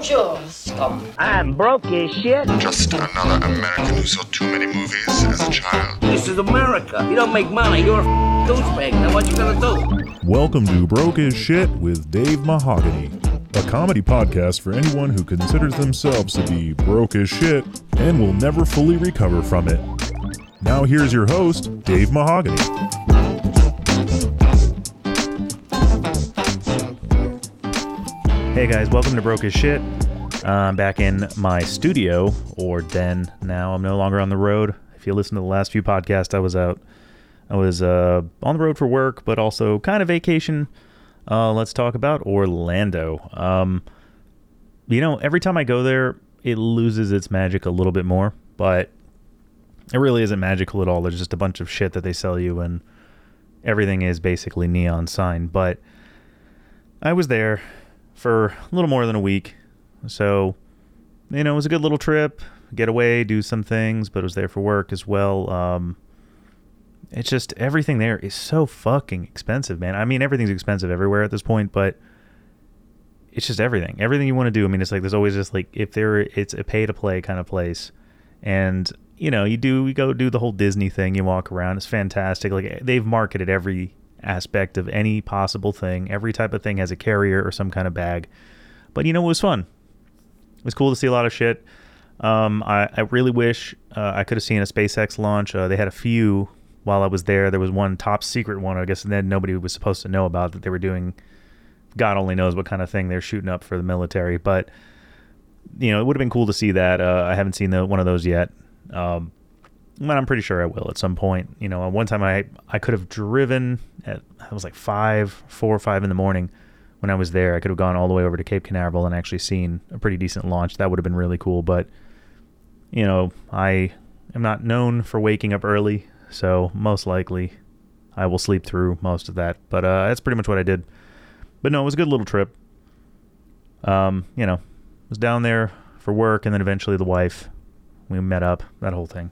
Bonjour, scum. I'm broke as shit. Just another American who saw too many movies as a child. This is America. You don't make money. You're a douchebag. Now what you gonna do? Welcome to Broke as Shit with Dave Mahogany, a comedy podcast for anyone who considers themselves to be broke as shit and will never fully recover from it. Now here's your host, Dave Mahogany. Hey guys, welcome to Broke as Shit. I'm back in my studio, or den now. I'm no longer on the road. If you listen to the last few podcasts, I was out. I was uh, on the road for work, but also kind of vacation. Uh, let's talk about Orlando. Um, you know, every time I go there, it loses its magic a little bit more, but it really isn't magical at all. There's just a bunch of shit that they sell you, and everything is basically neon sign. But I was there for a little more than a week. So, you know, it was a good little trip, get away, do some things, but it was there for work as well. Um, it's just everything there is so fucking expensive, man. I mean, everything's expensive everywhere at this point, but it's just everything. Everything you want to do. I mean, it's like there's always just like if there it's a pay to play kind of place. And, you know, you do you go do the whole Disney thing, you walk around, it's fantastic. Like they've marketed every aspect of any possible thing. Every type of thing has a carrier or some kind of bag. But you know, it was fun. It was cool to see a lot of shit. Um, I, I really wish uh, I could have seen a SpaceX launch. Uh, they had a few while I was there. There was one top secret one, I guess, and then nobody was supposed to know about that they were doing. God only knows what kind of thing they're shooting up for the military, but you know, it would have been cool to see that. Uh, I haven't seen the, one of those yet. Um, but I'm pretty sure I will at some point. You know, one time I I could have driven at it was like five, four or five in the morning when I was there. I could have gone all the way over to Cape Canaveral and actually seen a pretty decent launch. That would have been really cool. But you know, I am not known for waking up early, so most likely I will sleep through most of that. But uh, that's pretty much what I did. But no, it was a good little trip. Um, you know, was down there for work, and then eventually the wife. We met up. That whole thing.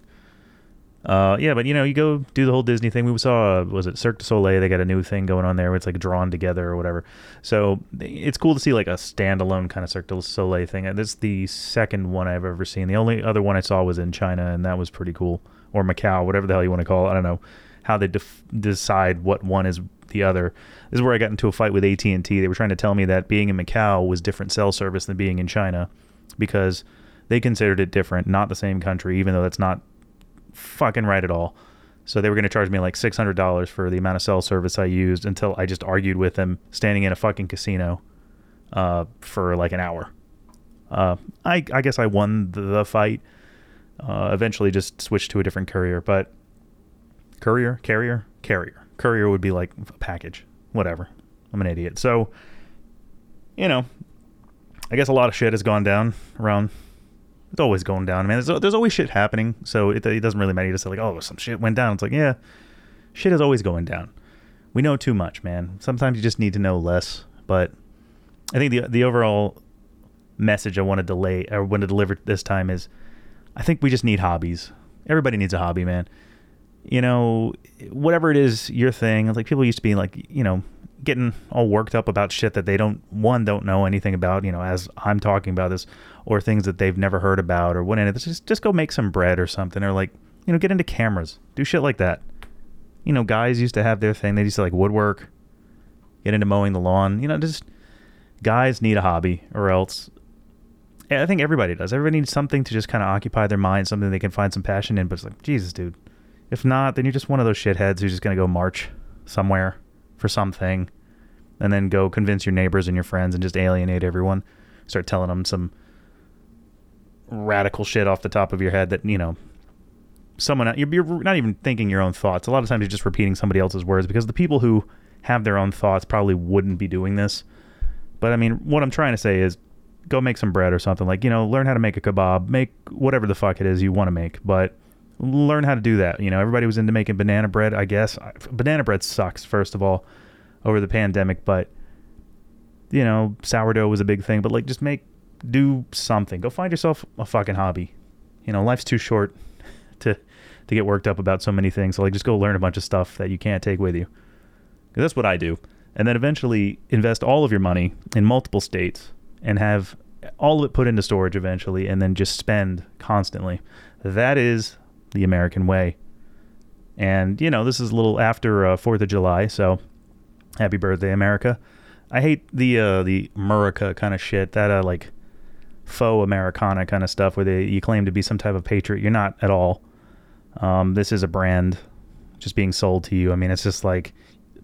Uh, yeah, but you know, you go do the whole Disney thing. We saw, uh, was it Cirque du Soleil? They got a new thing going on there. Where it's like drawn together or whatever. So it's cool to see like a standalone kind of Cirque du Soleil thing. And This is the second one I've ever seen. The only other one I saw was in China, and that was pretty cool. Or Macau, whatever the hell you want to call it. I don't know how they def- decide what one is the other. This is where I got into a fight with AT and T. They were trying to tell me that being in Macau was different cell service than being in China, because they considered it different, not the same country, even though that's not fucking right at all. So they were going to charge me like six hundred dollars for the amount of cell service I used until I just argued with them standing in a fucking casino uh, for like an hour. Uh, I I guess I won the fight. Uh, eventually, just switched to a different courier, but courier, carrier, carrier, courier would be like a package, whatever. I'm an idiot. So, you know, I guess a lot of shit has gone down around it's always going down, man. There's, there's always shit happening, so it, it doesn't really matter. You just say like, oh, some shit went down. It's like, yeah, shit is always going down. We know too much, man. Sometimes you just need to know less. But I think the the overall message I want to delay or want to deliver this time is, I think we just need hobbies. Everybody needs a hobby, man. You know, whatever it is, your thing. Like people used to be like, you know, getting all worked up about shit that they don't one don't know anything about you know as i'm talking about this or things that they've never heard about or what it's just just go make some bread or something or like you know get into cameras. Do shit like that. You know guys used to have their thing. They used to like woodwork get into mowing the lawn. You know just guys need a hobby or else i think everybody does. Everybody needs something to just kind of occupy their mind something they can find some passion in but it's like jesus dude. If not then you're just one of those shitheads who's just going to go march somewhere for something and then go convince your neighbors and your friends and just alienate everyone. Start telling them some radical shit off the top of your head that, you know, someone, you're, you're not even thinking your own thoughts. A lot of times you're just repeating somebody else's words because the people who have their own thoughts probably wouldn't be doing this. But I mean, what I'm trying to say is go make some bread or something. Like, you know, learn how to make a kebab, make whatever the fuck it is you want to make. But learn how to do that. You know, everybody was into making banana bread, I guess. Banana bread sucks, first of all, over the pandemic, but you know, sourdough was a big thing, but like just make do something. Go find yourself a fucking hobby. You know, life's too short to to get worked up about so many things. So like just go learn a bunch of stuff that you can't take with you. That's what I do. And then eventually invest all of your money in multiple states and have all of it put into storage eventually, and then just spend constantly. That is the American way. And you know, this is a little after uh, Fourth of July, so happy birthday, America. I hate the uh, the America kind of shit. That uh, like faux Americana kind of stuff where they you claim to be some type of patriot. You're not at all. Um, this is a brand just being sold to you. I mean, it's just like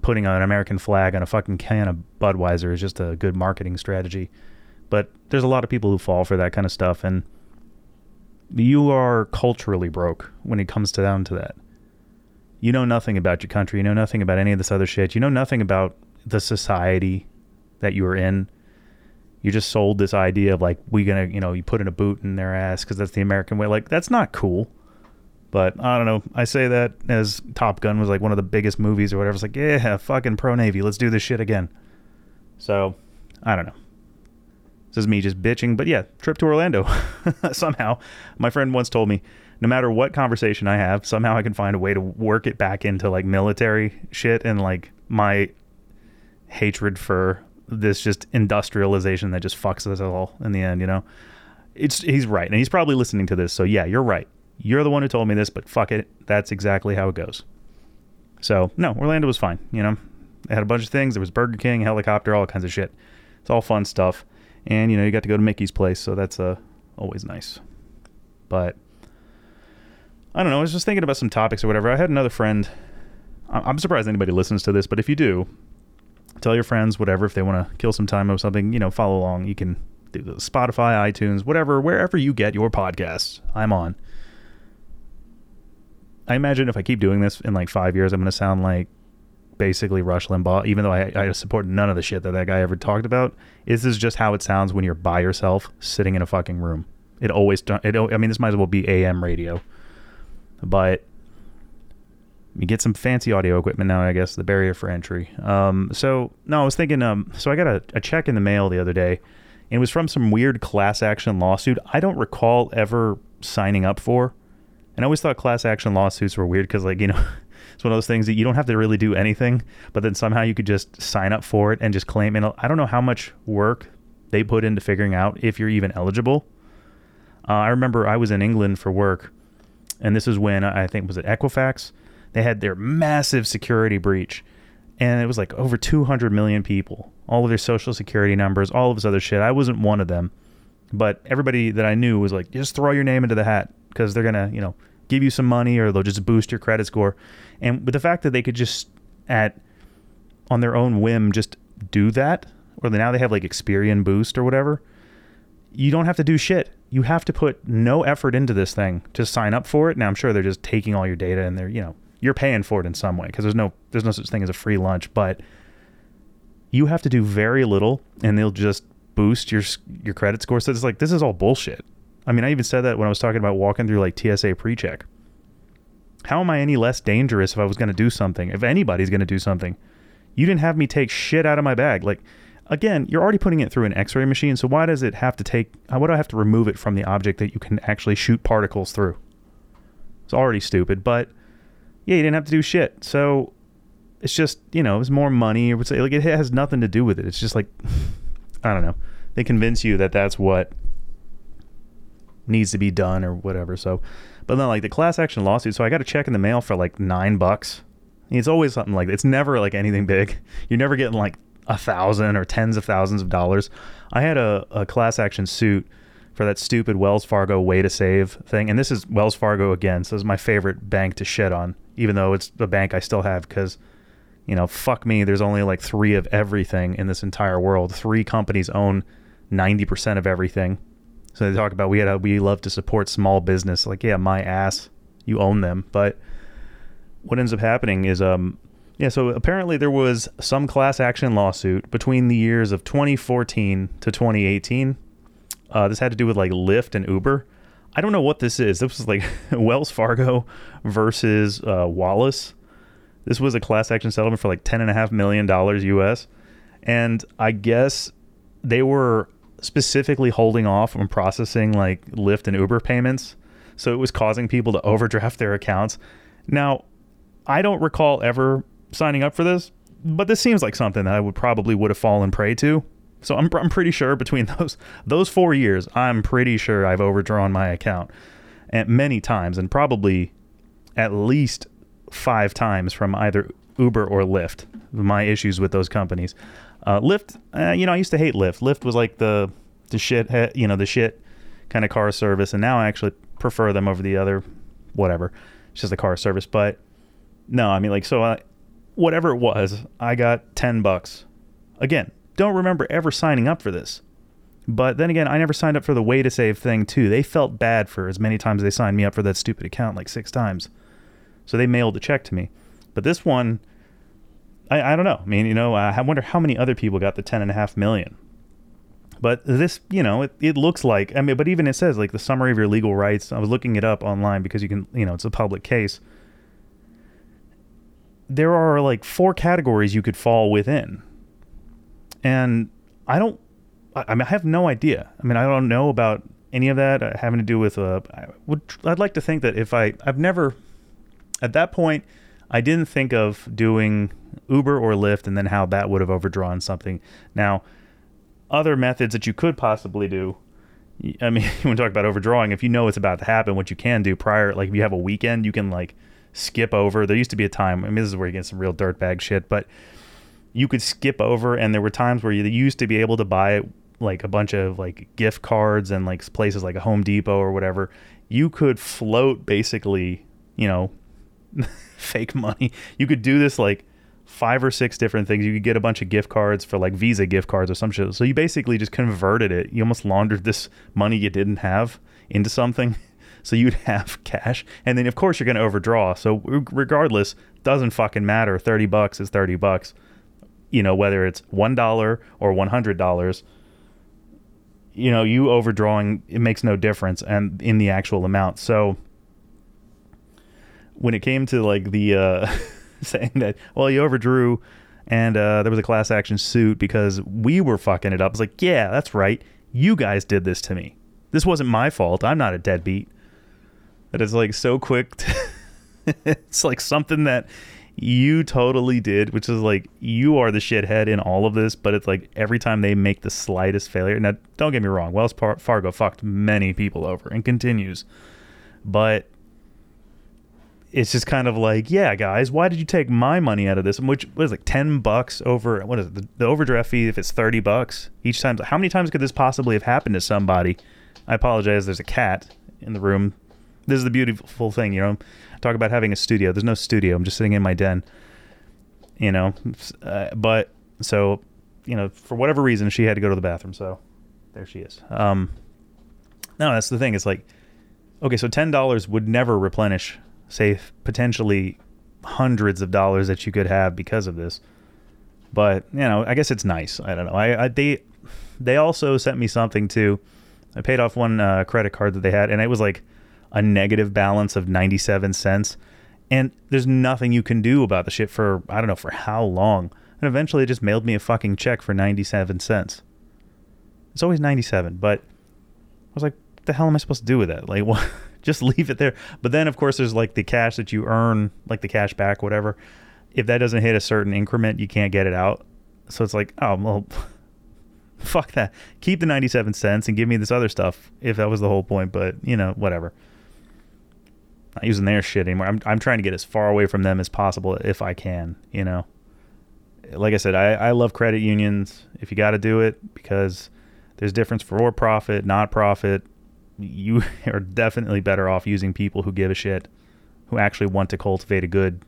putting an American flag on a fucking can of Budweiser is just a good marketing strategy. But there's a lot of people who fall for that kind of stuff, and you are culturally broke when it comes to down to that. You know nothing about your country. You know nothing about any of this other shit. You know nothing about the society that you are in. You just sold this idea of like we gonna you know you put in a boot in their ass because that's the American way. Like that's not cool. But I don't know. I say that as Top Gun was like one of the biggest movies or whatever. It's like yeah, fucking pro Navy. Let's do this shit again. So I don't know. This is me just bitching, but yeah, trip to Orlando. somehow, my friend once told me, no matter what conversation I have, somehow I can find a way to work it back into like military shit and like my hatred for this just industrialization that just fucks us all in the end, you know? It's he's right. And he's probably listening to this. So yeah, you're right. You're the one who told me this, but fuck it. That's exactly how it goes. So, no, Orlando was fine, you know? They had a bunch of things. There was Burger King, helicopter, all kinds of shit. It's all fun stuff and you know you got to go to Mickey's place, so that's uh, always nice. But I don't know. I was just thinking about some topics or whatever. I had another friend. I'm surprised anybody listens to this, but if you do, tell your friends whatever if they want to kill some time or something. You know, follow along. You can do the Spotify, iTunes, whatever, wherever you get your podcasts. I'm on. I imagine if I keep doing this in like five years, I'm going to sound like basically Rush Limbaugh, even though I, I support none of the shit that that guy ever talked about. This is just how it sounds when you're by yourself sitting in a fucking room. It always, it, I mean, this might as well be AM radio, but you get some fancy audio equipment now. I guess the barrier for entry. Um, so no, I was thinking. Um, so I got a, a check in the mail the other day, and it was from some weird class action lawsuit. I don't recall ever signing up for. And I always thought class action lawsuits were weird because, like, you know, one of those things that you don't have to really do anything, but then somehow you could just sign up for it and just claim. And I don't know how much work they put into figuring out if you're even eligible. Uh, I remember I was in England for work, and this is when I think was it Equifax. They had their massive security breach, and it was like over 200 million people, all of their social security numbers, all of this other shit. I wasn't one of them, but everybody that I knew was like, just throw your name into the hat because they're gonna, you know, give you some money or they'll just boost your credit score. And with the fact that they could just at on their own whim just do that, or now they have like Experian Boost or whatever, you don't have to do shit. You have to put no effort into this thing to sign up for it. Now I'm sure they're just taking all your data and they're, you know, you're paying for it in some way because there's no there's no such thing as a free lunch, but you have to do very little and they'll just boost your your credit score. So it's like this is all bullshit. I mean, I even said that when I was talking about walking through like TSA pre-check. How am I any less dangerous if I was going to do something? If anybody's going to do something, you didn't have me take shit out of my bag. Like, again, you're already putting it through an X-ray machine. So why does it have to take? Uh, why do I have to remove it from the object that you can actually shoot particles through? It's already stupid. But yeah, you didn't have to do shit. So it's just you know, it's more money. Or like it has nothing to do with it. It's just like I don't know. They convince you that that's what needs to be done or whatever. So, but then like the class action lawsuit. So I got a check in the mail for like nine bucks. It's always something like it's never like anything big. You're never getting like a thousand or tens of thousands of dollars. I had a, a class action suit for that stupid Wells Fargo Way2Save thing. And this is Wells Fargo again. So it's my favorite bank to shit on, even though it's the bank I still have because, you know, fuck me. There's only like three of everything in this entire world. Three companies own 90% of everything. So they talk about we had a, we love to support small business. Like, yeah, my ass, you own them. But what ends up happening is, um, yeah. So apparently there was some class action lawsuit between the years of 2014 to 2018. Uh, this had to do with like Lyft and Uber. I don't know what this is. This was like Wells Fargo versus uh, Wallace. This was a class action settlement for like ten and a half million dollars US, and I guess they were specifically holding off on processing like Lyft and Uber payments. So it was causing people to overdraft their accounts. Now, I don't recall ever signing up for this, but this seems like something that I would probably would have fallen prey to. So I'm I'm pretty sure between those those four years, I'm pretty sure I've overdrawn my account, at many times, and probably at least five times from either Uber or Lyft. My issues with those companies. Uh, Lyft, uh, you know, I used to hate Lyft. Lyft was like the the shit, you know, the shit kind of car service, and now I actually prefer them over the other, whatever. It's just a car service, but no, I mean like so. I, whatever it was, I got ten bucks. Again, don't remember ever signing up for this. But then again, I never signed up for the Way2Save thing too. They felt bad for as many times they signed me up for that stupid account, like six times. So they mailed a check to me. But this one, I, I don't know. I mean, you know, I wonder how many other people got the ten and a half million. But this, you know, it, it looks like I mean, but even it says like the summary of your legal rights. I was looking it up online because you can, you know, it's a public case. There are like four categories you could fall within, and I don't. I mean, I have no idea. I mean, I don't know about any of that uh, having to do with. Uh, I would. I'd like to think that if I, I've never, at that point, I didn't think of doing Uber or Lyft, and then how that would have overdrawn something. Now, other methods that you could possibly do. I mean, to talk about overdrawing. If you know it's about to happen, what you can do prior, like if you have a weekend, you can like skip over. There used to be a time. I mean, this is where you get some real dirtbag shit, but you could skip over, and there were times where you used to be able to buy like a bunch of like gift cards and like places like a Home Depot or whatever. You could float basically, you know, fake money. You could do this like five or six different things. You could get a bunch of gift cards for like Visa gift cards or some shit. So you basically just converted it. You almost laundered this money you didn't have into something. So you'd have cash, and then of course you're going to overdraw. So regardless, doesn't fucking matter. Thirty bucks is thirty bucks. You know whether it's one dollar or one hundred dollars. You know you overdrawing it makes no difference, and in the actual amount. So when it came to like the uh, saying that, well, you overdrew and uh, there was a class action suit because we were fucking it up. It's like, yeah, that's right. You guys did this to me. This wasn't my fault. I'm not a deadbeat. That is like so quick. To it's like something that you totally did, which is like you are the shithead in all of this. But it's like every time they make the slightest failure. Now, don't get me wrong. Wells Fargo fucked many people over and continues, but it's just kind of like, yeah, guys, why did you take my money out of this? Which was like ten bucks over. What is it? The, the overdraft fee? If it's thirty bucks each time, how many times could this possibly have happened to somebody? I apologize. There's a cat in the room. This is the beautiful thing, you know. Talk about having a studio. There's no studio. I'm just sitting in my den. You know, uh, but so you know, for whatever reason, she had to go to the bathroom. So there she is. Um, no, that's the thing. It's like, okay, so ten dollars would never replenish, say, potentially hundreds of dollars that you could have because of this. But you know, I guess it's nice. I don't know. I, I they they also sent me something too. I paid off one uh, credit card that they had, and it was like a negative balance of ninety seven cents. And there's nothing you can do about the shit for I don't know for how long. And eventually, they just mailed me a fucking check for ninety seven cents. It's always ninety seven, but I was like, the hell am I supposed to do with that? Like, what? Just leave it there. But then, of course, there's like the cash that you earn, like the cash back, whatever. If that doesn't hit a certain increment, you can't get it out. So it's like, oh, well, fuck that. Keep the 97 cents and give me this other stuff if that was the whole point. But, you know, whatever. Not using their shit anymore. I'm, I'm trying to get as far away from them as possible if I can, you know. Like I said, I, I love credit unions if you got to do it because there's difference for profit, not profit. You are definitely better off using people who give a shit, who actually want to cultivate a good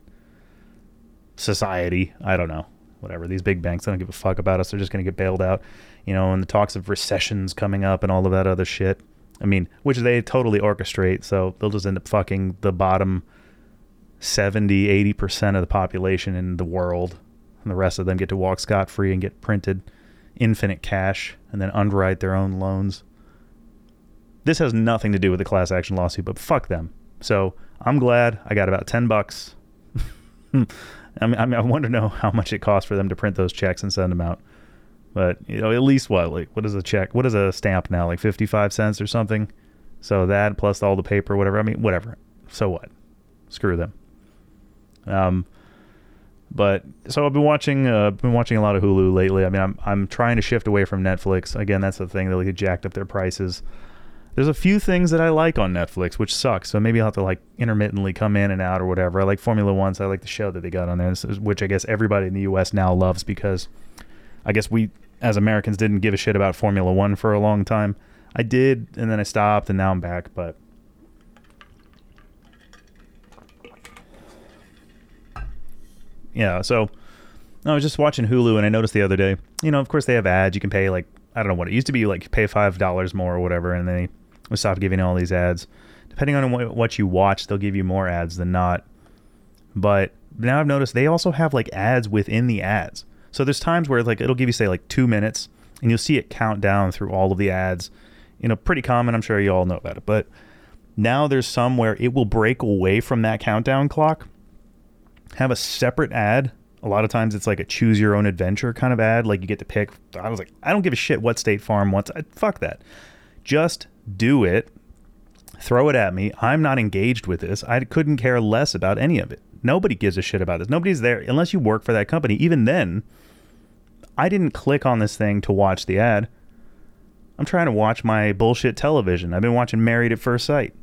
society. I don't know. Whatever. These big banks, they don't give a fuck about us. They're just going to get bailed out. You know, and the talks of recessions coming up and all of that other shit. I mean, which they totally orchestrate. So they'll just end up fucking the bottom 70, 80% of the population in the world. And the rest of them get to walk scot free and get printed infinite cash and then underwrite their own loans. This has nothing to do with the class action lawsuit, but fuck them. So I'm glad I got about 10 bucks. I mean, I mean, I want to know how much it costs for them to print those checks and send them out. But you know, at least what like what is a check? What is a stamp now? Like fifty five cents or something. So that plus all the paper, whatever. I mean, whatever. So what? Screw them. Um. But so I've been watching uh, been watching a lot of Hulu lately. I mean, I'm I'm trying to shift away from Netflix. Again, that's the thing. They like jacked up their prices. There's a few things that I like on Netflix, which sucks. So maybe I'll have to like intermittently come in and out or whatever. I like Formula One, so I like the show that they got on there, which I guess everybody in the U.S. now loves because I guess we as Americans didn't give a shit about Formula One for a long time. I did, and then I stopped, and now I'm back. But yeah, so I was just watching Hulu, and I noticed the other day, you know, of course they have ads. You can pay like I don't know what it used to be, like pay five dollars more or whatever, and they stopped giving all these ads. Depending on what, you watch, they'll give you more ads than not. But now I've noticed they also have like ads within the ads. So there's times where like it'll give you say like two minutes, and you'll see it count down through all of the ads. You know, pretty common. I'm sure you all know about it, but now there's some where it will break away from that countdown clock have a separate ad. A lot of times it's like a choose your own adventure kind of ad. Like you get to pick. I was like, I don't give a shit what State Farm wants. Fuck that. Just do it. Throw it at me. I'm not engaged with this. I couldn't care less about any of it. Nobody gives a shit about this. Nobody's there unless you work for that company. Even then, I didn't click on this thing to watch the ad. I'm trying to watch my bullshit television. I've been watching Married at First Sight.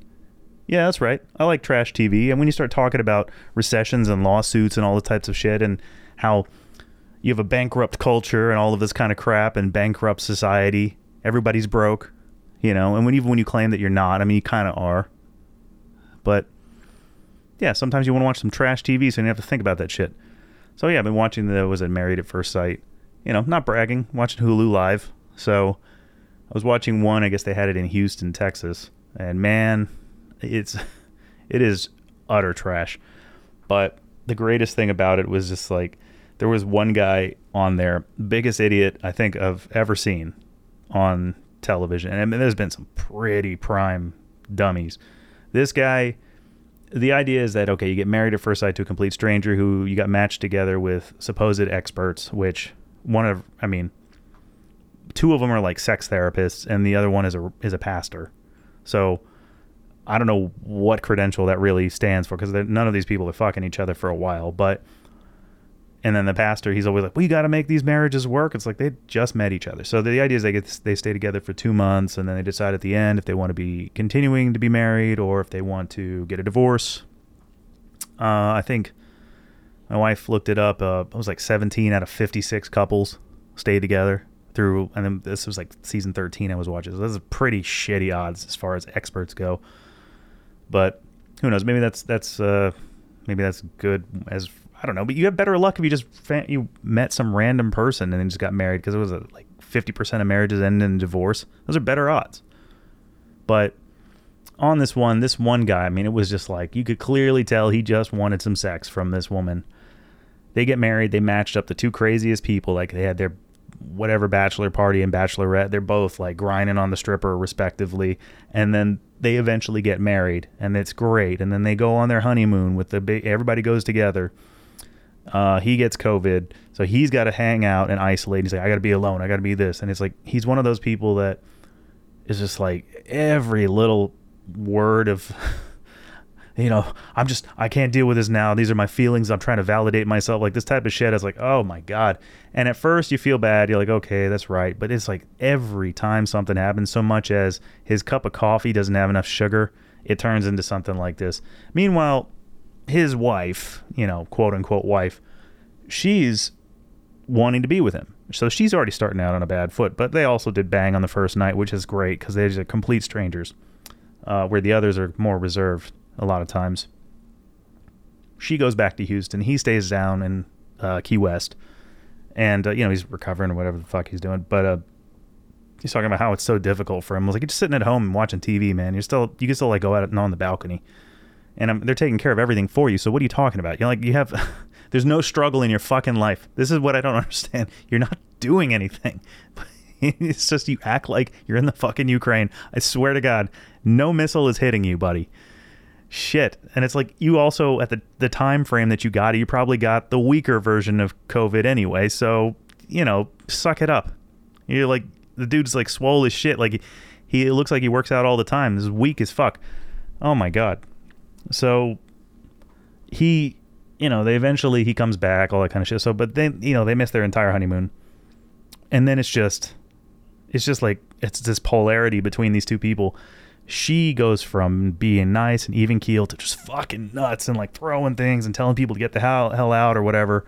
Yeah, that's right. I like trash TV. And when you start talking about recessions and lawsuits and all the types of shit and how you have a bankrupt culture and all of this kind of crap and bankrupt society, everybody's broke, you know, and when even when you claim that you're not, I mean, you kind of are. But yeah, sometimes you want to watch some trash TV, so you have to think about that shit. So yeah, I've been watching the was it Married at First Sight. You know, not bragging, watching Hulu live. So I was watching one. I guess they had it in Houston, Texas, and man, it's it is utter trash. But the greatest thing about it was just like there was one guy on there, biggest idiot I think I've ever seen on television. And I mean, there's been some pretty prime dummies. This guy, the idea is that okay, you get married at first sight to a complete stranger who you got matched together with supposed experts, which one of I mean, two of them are like sex therapists, and the other one is a is a pastor. So I don't know what credential that really stands for because none of these people are fucking each other for a while. But and then the pastor, he's always like, "We got to make these marriages work." It's like they just met each other. So the idea is they get they stay together for two months, and then they decide at the end if they want to be continuing to be married or if they want to get a divorce. Uh, I think my wife looked it up. Uh, it was like 17 out of 56 couples stayed together through, and then this was like season 13 I was watching. So this is pretty shitty odds as far as experts go. But who knows? Maybe that's that's uh, maybe that's good as I don't know. But you have better luck if you just you met some random person and then just got married because it was uh, like 50% of marriages end in divorce. Those are better odds. But on this one, this one guy, I mean, it was just like you could clearly tell he just wanted some sex from this woman. They get married. They matched up the two craziest people. Like they had their whatever bachelor party and bachelorette. They're both like grinding on the stripper respectively, and then they eventually get married, and it's great. And then they go on their honeymoon with the big. Everybody goes together. Uh, he gets COVID, so he's got to hang out and isolate. He's like, I got to be alone. I got to be this, and it's like he's one of those people that is just like every little word of you know, I'm just, I can't deal with this now. These are my feelings. I'm trying to validate myself. Like this type of shit. I was like, oh my God. And at first you feel bad. You're like, okay, that's right. But it's like every time something happens, so much as his cup of coffee doesn't have enough sugar, it turns into something like this. Meanwhile, his wife, you know, quote unquote wife, she's wanting to be with him. So she's already starting out on a bad foot. But they also did bang on the first night, which is great because they're just complete strangers, uh, where the others are more reserved a lot of times. She goes back to Houston. He stays down in uh, Key West, and uh, you know he's recovering or whatever the fuck he's doing. But uh, he's talking about how it's so difficult for him. I was like, you're just sitting at home and watching TV, man. You're still you can still like go out and on the balcony, and um, they're taking care of everything for you. So what are you talking about? You're like you have. there's no struggle in your fucking life. This is what I don't understand. You're not doing anything. it's just you act like you're in the fucking Ukraine. I swear to God, no missile is hitting you, buddy shit and it's like you also at the the time frame that you got it you probably got the weaker version of covid anyway so you know suck it up you're like the dude's like swole as shit like he, he looks like he works out all the time is weak as fuck oh my god so he you know, they eventually he comes back, all that kind of shit. So, but then you know they miss their entire honeymoon, and then it's just, it's just like it's this polarity between these two people. She goes from being nice and even keel to just fucking nuts and like throwing things and telling people to get the hell hell out or whatever,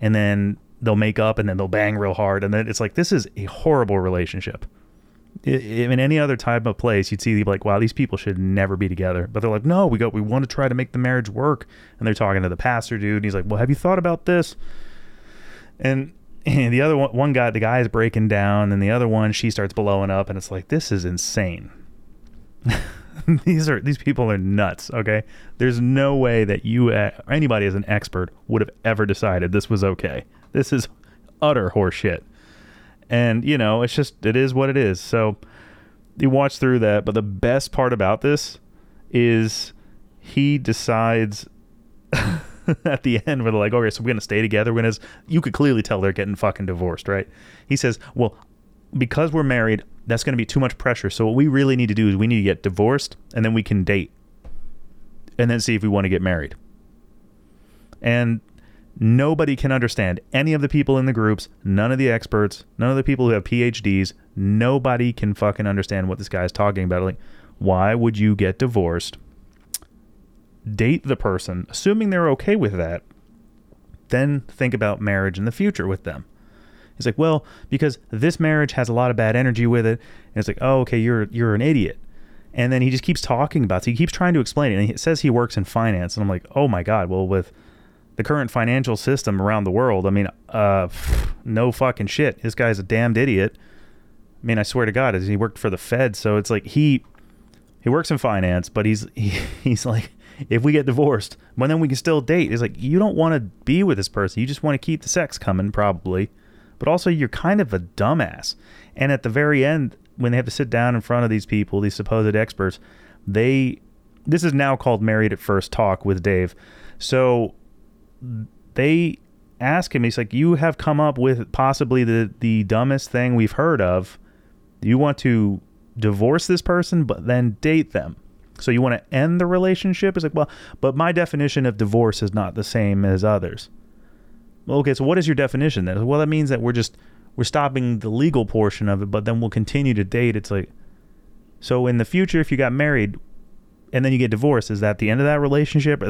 and then they'll make up and then they'll bang real hard, and then it's like this is a horrible relationship. In any other type of place, you'd see like, wow, these people should never be together. But they're like, no, we go, we want to try to make the marriage work. And they're talking to the pastor dude. And he's like, well, have you thought about this? And, and the other one, one guy, the guy is breaking down, and the other one, she starts blowing up, and it's like, this is insane. these are these people are nuts. Okay, there's no way that you, or anybody as an expert, would have ever decided this was okay. This is utter horseshit and you know it's just it is what it is. So you watch through that but the best part about this is he decides at the end where they're like okay so we're gonna stay together when is you could clearly tell they're getting fucking divorced right? He says well because we're married that's gonna be too much pressure. So what we really need to do is we need to get divorced and then we can date and then see if we want to get married. And nobody can understand any of the people in the groups none of the experts none of the people who have phds nobody can fucking understand what this guy is talking about like why would you get divorced date the person assuming they're okay with that then think about marriage in the future with them He's like, well, because this marriage has a lot of bad energy with it. And it's like, oh, okay, you're you're an idiot. And then he just keeps talking about it. So he keeps trying to explain it. And he says he works in finance. And I'm like, oh my God, well, with the current financial system around the world, I mean, uh, no fucking shit. This guy's a damned idiot. I mean, I swear to God, he worked for the Fed. So it's like he he works in finance, but he's he, he's like, if we get divorced, well, then we can still date. It's like you don't want to be with this person. You just want to keep the sex coming, probably. But also, you're kind of a dumbass. And at the very end, when they have to sit down in front of these people, these supposed experts, they this is now called married at first talk with Dave. So they ask him, he's like, You have come up with possibly the, the dumbest thing we've heard of. You want to divorce this person, but then date them. So you want to end the relationship? It's like, well, but my definition of divorce is not the same as others. Well, okay, so what is your definition then? Well, that means that we're just we're stopping the legal portion of it, but then we'll continue to date. It's like so in the future, if you got married and then you get divorced, is that the end of that relationship?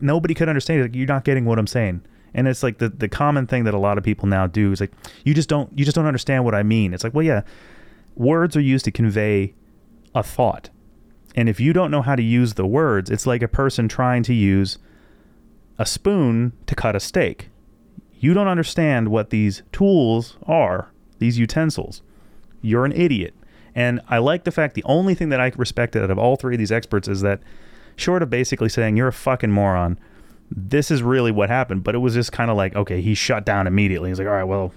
Nobody could understand. Like, you're not getting what I'm saying. And it's like the, the common thing that a lot of people now do is like you just don't you just don't understand what I mean. It's like, well, yeah, words are used to convey a thought. And if you don't know how to use the words, it's like a person trying to use a spoon to cut a steak. You don't understand what these tools are, these utensils. You're an idiot. And I like the fact the only thing that I respected out of all three of these experts is that, short of basically saying, you're a fucking moron, this is really what happened. But it was just kind of like, okay, he shut down immediately. He's like, all right, well,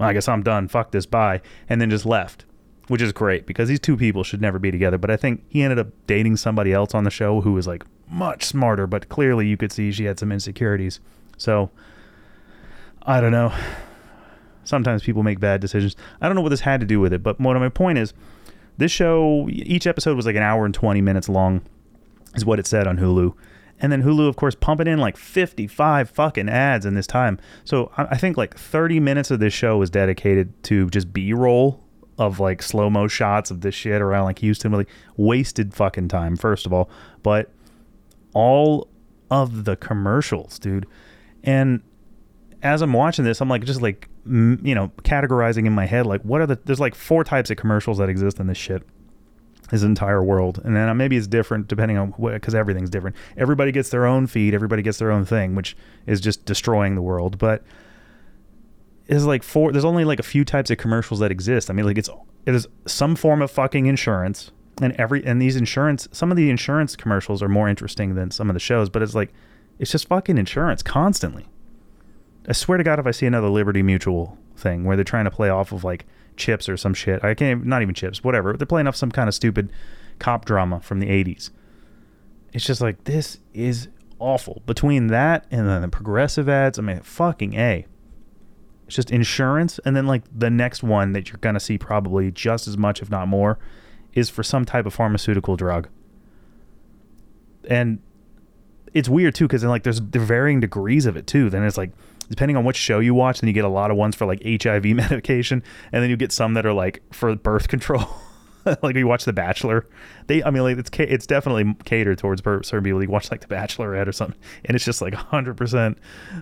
I guess I'm done. Fuck this, bye. And then just left, which is great because these two people should never be together. But I think he ended up dating somebody else on the show who was like much smarter, but clearly you could see she had some insecurities. So I don't know. Sometimes people make bad decisions. I don't know what this had to do with it, but what my point is, this show, each episode was like an hour and 20 minutes long, is what it said on Hulu. And then Hulu, of course, pumping in like 55 fucking ads in this time. So I think like 30 minutes of this show was dedicated to just B roll of like slow mo shots of this shit around like Houston. Like wasted fucking time, first of all. But all of the commercials, dude. And as I'm watching this, I'm like just like you know categorizing in my head like what are the there's like four types of commercials that exist in this shit this entire world. And then uh, maybe it's different depending on what because everything's different. Everybody gets their own feed. Everybody gets their own thing which is just destroying the world. But is like four there's only like a few types of commercials that exist. I mean like it's it is some form of fucking insurance. And every and these insurance some of the insurance commercials are more interesting than some of the shows but it's like it's just fucking insurance constantly I swear to God, if I see another Liberty Mutual thing where they're trying to play off of like CHiPs or some shit, I can't, not even CHiPs, whatever. They're playing off some kind of stupid cop drama from the 80s. It's just like, this is awful. Between that and then the progressive ads, I mean, fucking A. It's just insurance. And then like the next one that you're going to see probably just as much, if not more, is for some type of pharmaceutical drug. And it's weird too because then like there's there varying degrees of it too. Then it's like depending on which show you watch, then you get a lot of ones for like HIV medication, and then you get some that are like for birth control. like you watch The Bachelor, they I mean like it's it's definitely catered towards certain people. You watch like The Bachelorette or something, and it's just like 100 percent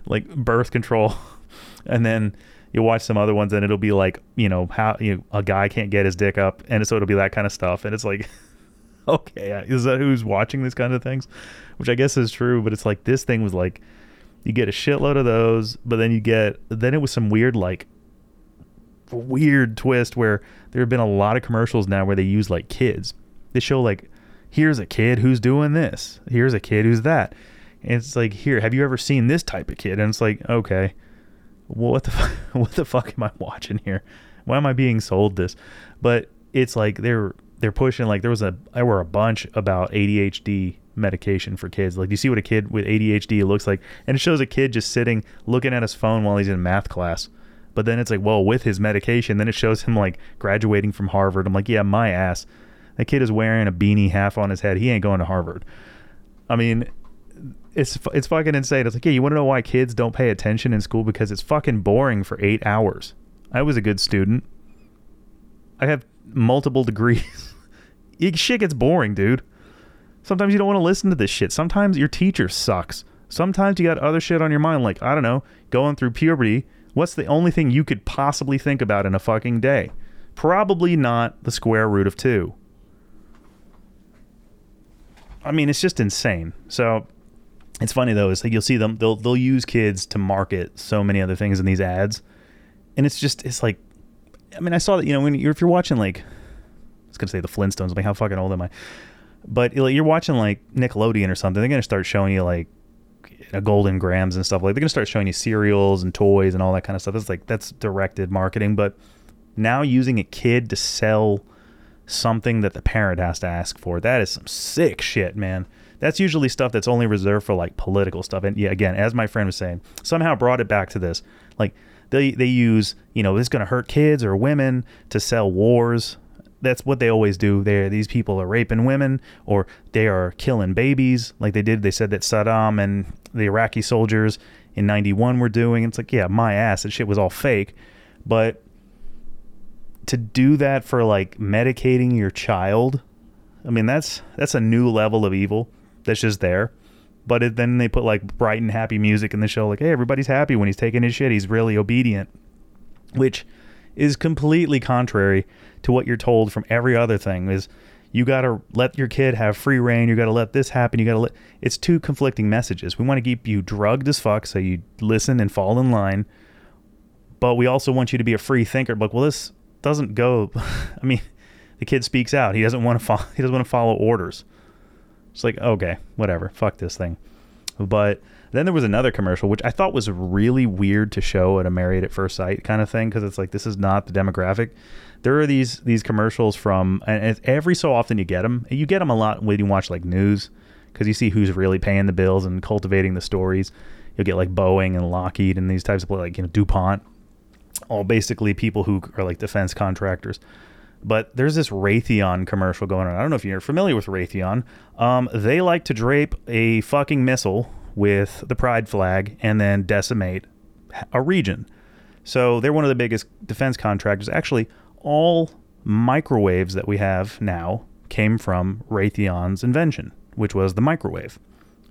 like birth control, and then you watch some other ones and it'll be like you know how you know, a guy can't get his dick up, and so it'll be that kind of stuff, and it's like. Okay, is that who's watching these kind of things? Which I guess is true, but it's like this thing was like you get a shitload of those, but then you get then it was some weird like weird twist where there have been a lot of commercials now where they use like kids. They show like here's a kid who's doing this. Here's a kid who's that. And it's like here, have you ever seen this type of kid? And it's like, okay. What the what the fuck am I watching here? Why am I being sold this? But it's like they're they're pushing like there was a there were a bunch about ADHD medication for kids. Like, do you see what a kid with ADHD looks like? And it shows a kid just sitting looking at his phone while he's in math class. But then it's like, well, with his medication, then it shows him like graduating from Harvard. I'm like, yeah, my ass. That kid is wearing a beanie half on his head. He ain't going to Harvard. I mean, it's it's fucking insane. It's like, yeah, you want to know why kids don't pay attention in school because it's fucking boring for eight hours. I was a good student. I have multiple degrees. It- shit gets boring, dude. Sometimes you don't want to listen to this shit. Sometimes your teacher sucks. Sometimes you got other shit on your mind, like, I don't know, going through puberty. What's the only thing you could possibly think about in a fucking day? Probably not the square root of two. I mean, it's just insane. So it's funny though. It's like you'll see them. They'll they'll use kids to market so many other things in these ads, and it's just it's like, I mean, I saw that you know when you're if you're watching like, I was gonna say the Flintstones. Like how fucking old am I? But you're watching like Nickelodeon or something. They're gonna start showing you like Golden Grahams and stuff like. They're gonna start showing you cereals and toys and all that kind of stuff. That's like that's directed marketing. But now using a kid to sell something that the parent has to ask for. That is some sick shit, man. That's usually stuff that's only reserved for like political stuff. And yeah, again, as my friend was saying, somehow brought it back to this. Like they they use, you know, this is going to hurt kids or women to sell wars. That's what they always do. These people are raping women or they are killing babies, like they did. They said that Saddam and the Iraqi soldiers in '91 were doing. It's like, yeah, my ass. That shit was all fake, but to do that for like medicating your child i mean that's that's a new level of evil that's just there but it, then they put like bright and happy music in the show like hey everybody's happy when he's taking his shit he's really obedient which is completely contrary to what you're told from every other thing is you got to let your kid have free reign you got to let this happen you got to let it's two conflicting messages. We want to keep you drugged as fuck so you listen and fall in line but we also want you to be a free thinker. Like well this doesn't go i mean the kid speaks out. He doesn't want to follow he doesn't want to follow orders. It's like okay whatever fuck this thing. But then there was another commercial which i thought was really weird to show at a married at first sight kind of thing because it's like this is not the demographic there are these these commercials from and every so often you get them you get them a lot when you watch like news because you see who's really paying the bills and cultivating the stories you'll get like Boeing and Lockheed and these types of like you know DuPont all basically people who are like defense contractors. But there's this Raytheon commercial going on. I don't know if you're familiar with Raytheon. Um, they like to drape a fucking missile with the pride flag and then decimate a region. So they're one of the biggest defense contractors. Actually, all microwaves that we have now came from Raytheon's invention, which was the microwave.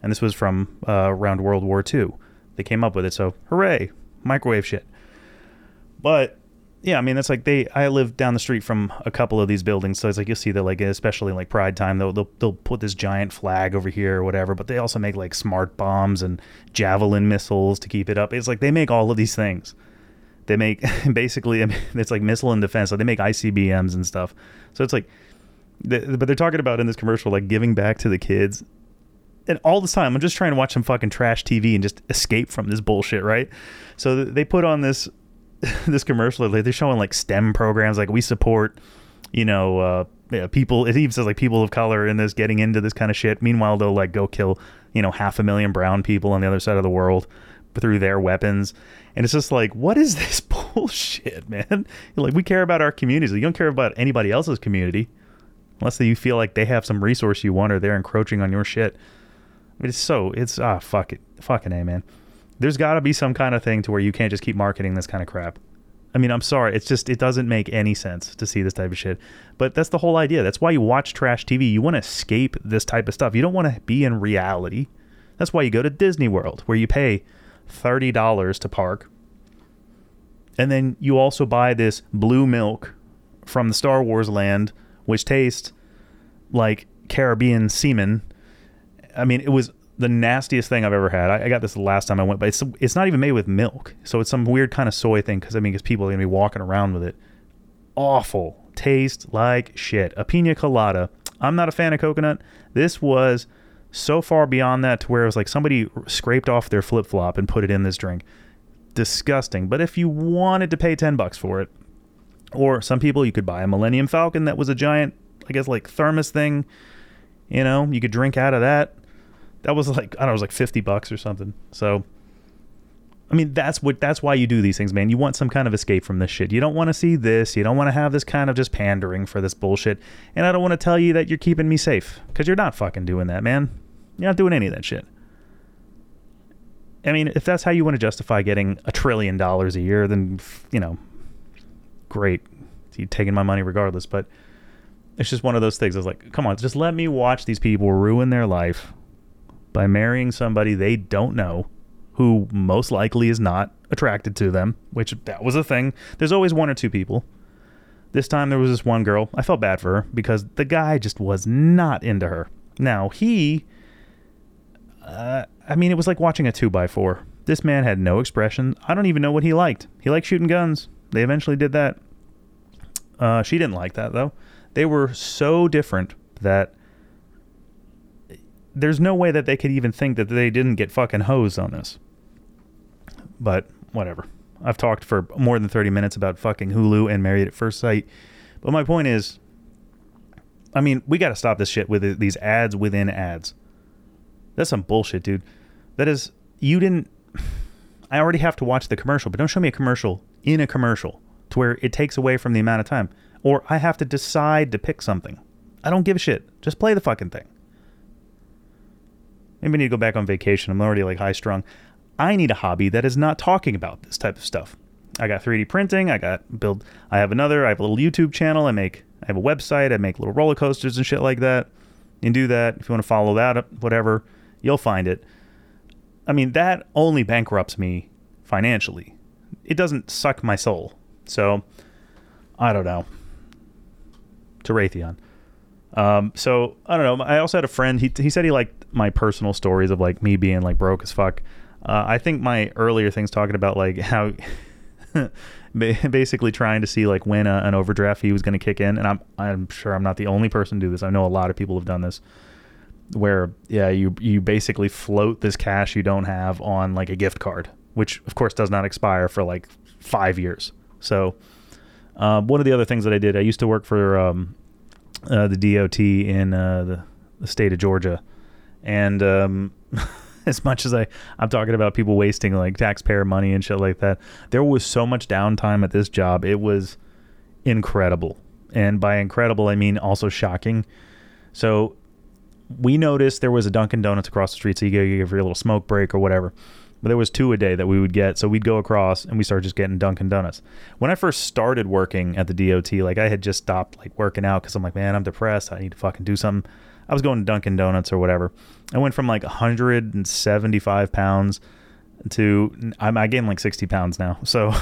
And this was from uh, around World War II. They came up with it. So hooray, microwave shit. But yeah, I mean that's like they. I live down the street from a couple of these buildings, so it's like you'll see that like especially like Pride time, they'll they'll, they'll put this giant flag over here or whatever. But they also make like smart bombs and javelin missiles to keep it up. It's like they make all of these things. They make basically, it's like missile and defense. So they make ICBMs and stuff. So it's like, but they're talking about in this commercial like giving back to the kids and all this time I'm just trying to watch some fucking trash TV and just escape from this bullshit, right? So they put on this this commercial like they're showing like STEM programs like we support you know uh yeah, people it even says like people of color in this getting into this kind of shit. Meanwhile they'll like go kill you know half a million brown people on the other side of the world through their weapons. And it's just like what is this bullshit man? Like we care about our communities. You don't care about anybody else's community unless you feel like they have some resource you want or they're encroaching on your shit. It's so it's ah fuck it, fucking a man. There's got to be some kind of thing to where you can't just keep marketing this kind of crap. I mean, I'm sorry, it's just it doesn't make any sense to see this type of shit. But that's the whole idea. That's why you watch trash TV. You want to escape this type of stuff. You don't want to be in reality. That's why you go to Disney World, where you pay thirty dollars to park, and then you also buy this blue milk from the Star Wars land, which tastes like Caribbean semen. I mean, it was the nastiest thing I've ever had. I, I got this the last time I went, but it's it's not even made with milk, so it's some weird kind of soy thing. Because I mean, because people are gonna be walking around with it. Awful, taste like shit. A pina colada. I'm not a fan of coconut. This was so far beyond that to where it was like somebody scraped off their flip flop and put it in this drink. Disgusting. But if you wanted to pay ten bucks for it, or some people you could buy a Millennium Falcon that was a giant, I guess like thermos thing. You know, you could drink out of that that was like I don't know, it was like fifty bucks or something. So I mean, that's what that's why you do these things, man. You want some kind of escape from this shit. You don't want to see this. You don't want to have this kind of just pandering for this bullshit. And I don't want to tell you that you're keeping me safe because you're not fucking doing that, man. You're not doing any of that shit. I mean, if that's how you want to justify getting a trillion dollars a year, then you know, great. You're taking my money regardless. But it's just one of those things. I was like, come on, just let me watch these people ruin their life by marrying somebody they don't know who most likely is not attracted to them, which that was a thing. There's always one or two people. This time there was this one girl. I felt bad for her because the guy just was not into her. Now, he, uh, I mean, it was like watching a 2x4. This man had no expression. I don't even know what he liked. He liked shooting guns. They eventually did that. Uh, she didn't like that, though. They were so different that there's no way that they could even think that they didn't get fucking hosed on this. But whatever. I've talked for more than 30 minutes about fucking Hulu and Married at First Sight. But my point is, I mean, we got to stop this shit with these ads within ads. That's some bullshit, dude. That is, you didn't. I already have to watch the commercial, but don't show me a commercial in a commercial to where it takes away from the amount of time. Or I have to decide to pick something. I don't give a shit. Just play the fucking thing. Maybe I need to go back on vacation. I'm already like high strung. I need a hobby that is not talking about this type of stuff. I got 3D printing. I got build. I have another. I have a little YouTube channel. I make. I have a website. I make little roller coasters and shit like that. You can do that if you want to follow that up. Whatever, you'll find it. I mean, that only bankrupts me financially. It doesn't suck my soul. So, I don't know. To Raytheon. Um, so I don't know. I also had a friend. He he said he liked my personal stories of like me being like broke as fuck. Uh, I think my earlier things talking about like how basically trying to see like when a, an overdraft fee was going to kick in, and I'm I'm sure I'm not the only person to do this. I know a lot of people have done this, where yeah you you basically float this cash you don't have on like a gift card, which of course does not expire for like five years. So uh, one of the other things that I did, I used to work for um, uh, the DOT in uh, the, the state of Georgia and um, as much as I I'm talking about people wasting like taxpayer money and shit like that, there was so much downtime at this job. It was incredible, and by incredible I mean also shocking. So we noticed there was a Dunkin' Donuts across the street, so you go give your little smoke break or whatever. But there was two a day that we would get, so we'd go across and we started just getting Dunkin' Donuts. When I first started working at the DOT, like I had just stopped like working out because I'm like, man, I'm depressed. I need to fucking do something. I was going to Dunkin' Donuts or whatever. I went from like 175 pounds to I gained like 60 pounds now. So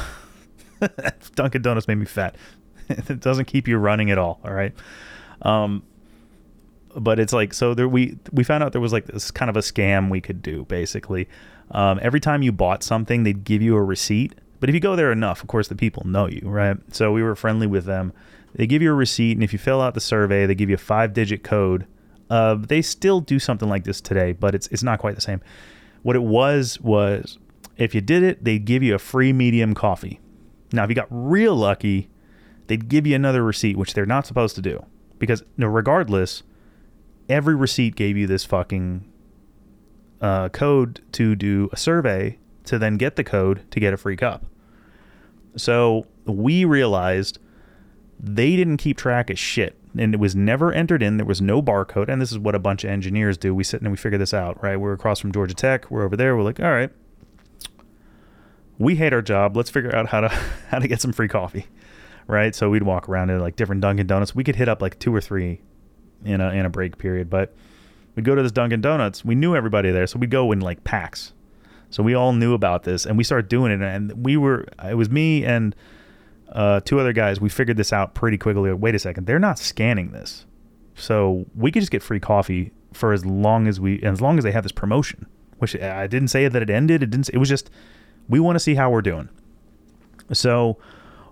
Dunkin' Donuts made me fat. it doesn't keep you running at all. All right. Um, but it's like so there we we found out there was like this kind of a scam we could do basically. Um, every time you bought something, they'd give you a receipt. But if you go there enough, of course, the people know you, right? So we were friendly with them. They give you a receipt, and if you fill out the survey, they give you a five-digit code uh, they still do something like this today, but it's it's not quite the same. What it was was if you did it, they'd give you a free medium coffee. Now, if you got real lucky, they'd give you another receipt, which they're not supposed to do because regardless, every receipt gave you this fucking uh, code to do a survey to then get the code to get a free cup. So we realized they didn't keep track of shit and it was never entered in. There was no barcode, and this is what a bunch of engineers do. We sit and we figure this out, right? We're across from Georgia Tech. We're over there. We're like, all right, we hate our job. Let's figure out how to how to get some free coffee, right? So we'd walk around in like different Dunkin' Donuts. We could hit up like two or three in a in a break period, but we'd go to this Dunkin' Donuts. We knew everybody there, so we'd go in like packs. So we all knew about this, and we started doing it. And we were it was me and uh, two other guys. We figured this out pretty quickly. Wait a second, they're not scanning this, so we could just get free coffee for as long as we as long as they have this promotion. Which I didn't say that it ended. It didn't. It was just we want to see how we're doing. So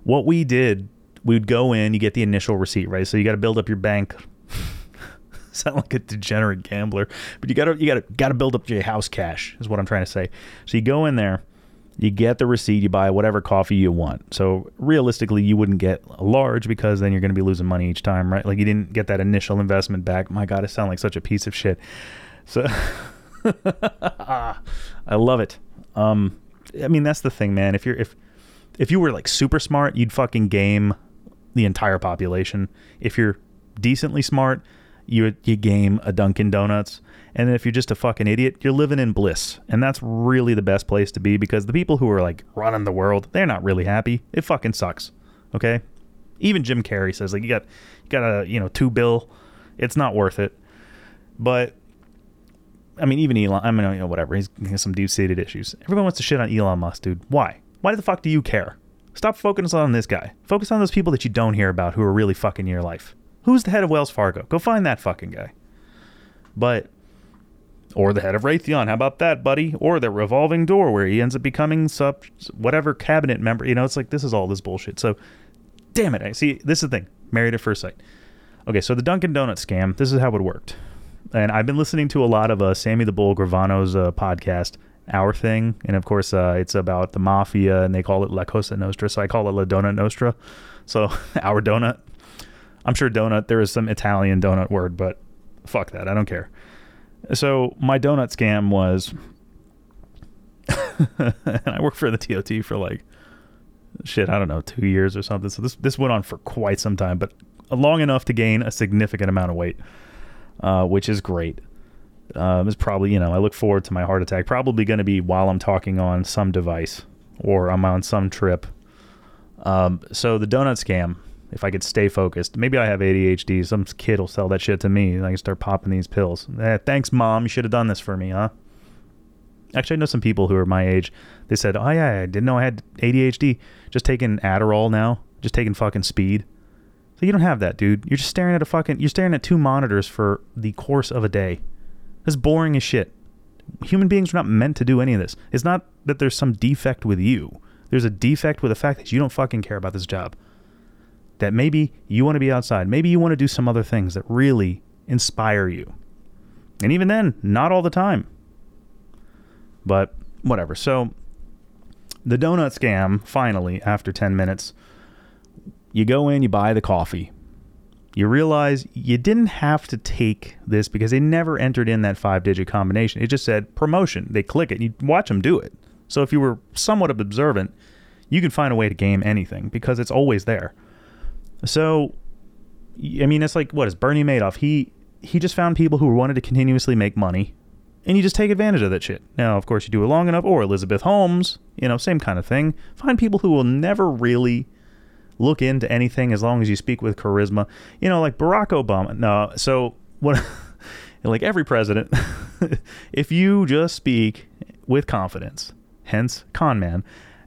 what we did, we'd go in, you get the initial receipt, right? So you got to build up your bank. Sound like a degenerate gambler, but you gotta you gotta gotta build up your house cash is what I'm trying to say. So you go in there, you get the receipt, you buy whatever coffee you want. So realistically, you wouldn't get a large because then you're going to be losing money each time, right? Like you didn't get that initial investment back. My God, I sound like such a piece of shit. So I love it. Um, I mean, that's the thing, man. If you're if if you were like super smart, you'd fucking game the entire population. If you're decently smart, you you game a Dunkin' Donuts. And if you're just a fucking idiot, you're living in bliss. And that's really the best place to be because the people who are like running the world, they're not really happy. It fucking sucks. Okay? Even Jim Carrey says like you got you got a, you know, 2 bill, it's not worth it. But I mean, even Elon, I mean, you know, whatever. He's he has some deep seated issues. Everyone wants to shit on Elon Musk, dude. Why? Why the fuck do you care? Stop focusing on this guy. Focus on those people that you don't hear about who are really fucking your life. Who's the head of Wells Fargo? Go find that fucking guy. But, or the head of Raytheon. How about that, buddy? Or the revolving door where he ends up becoming sub whatever cabinet member. You know, it's like this is all this bullshit. So, damn it. I see. This is the thing. Married at first sight. Okay, so the Dunkin' Donut scam. This is how it worked and I've been listening to a lot of uh, Sammy the Bull Gravano's uh, podcast, Our Thing, and of course uh, it's about the mafia, and they call it La Cosa Nostra, so I call it La Donut Nostra, so our donut. I'm sure donut there is some Italian donut word, but fuck that, I don't care. So my donut scam was, and I worked for the DOT for like shit, I don't know, two years or something. So this this went on for quite some time, but long enough to gain a significant amount of weight uh, which is great. Um, it's probably, you know, I look forward to my heart attack. Probably going to be while I'm talking on some device or I'm on some trip. Um, so the donut scam, if I could stay focused, maybe I have ADHD. Some kid will sell that shit to me, and I can start popping these pills. Eh, thanks, mom. You should have done this for me, huh? Actually, I know some people who are my age. They said, "Oh yeah, I didn't know I had ADHD. Just taking Adderall now. Just taking fucking speed." So you don't have that, dude. You're just staring at a fucking you're staring at two monitors for the course of a day. That's boring as shit. Human beings are not meant to do any of this. It's not that there's some defect with you. There's a defect with the fact that you don't fucking care about this job. That maybe you want to be outside. Maybe you want to do some other things that really inspire you. And even then, not all the time. But whatever. So the donut scam finally after 10 minutes you go in, you buy the coffee. You realize you didn't have to take this because they never entered in that five digit combination. It just said promotion. They click it, you watch them do it. So if you were somewhat observant, you can find a way to game anything because it's always there. So, I mean, it's like what is Bernie Madoff? He he just found people who wanted to continuously make money, and you just take advantage of that shit. Now, of course, you do it long enough, or Elizabeth Holmes, you know, same kind of thing. Find people who will never really look into anything as long as you speak with charisma. You know, like Barack Obama. No, so what? like every president, if you just speak with confidence, hence con man.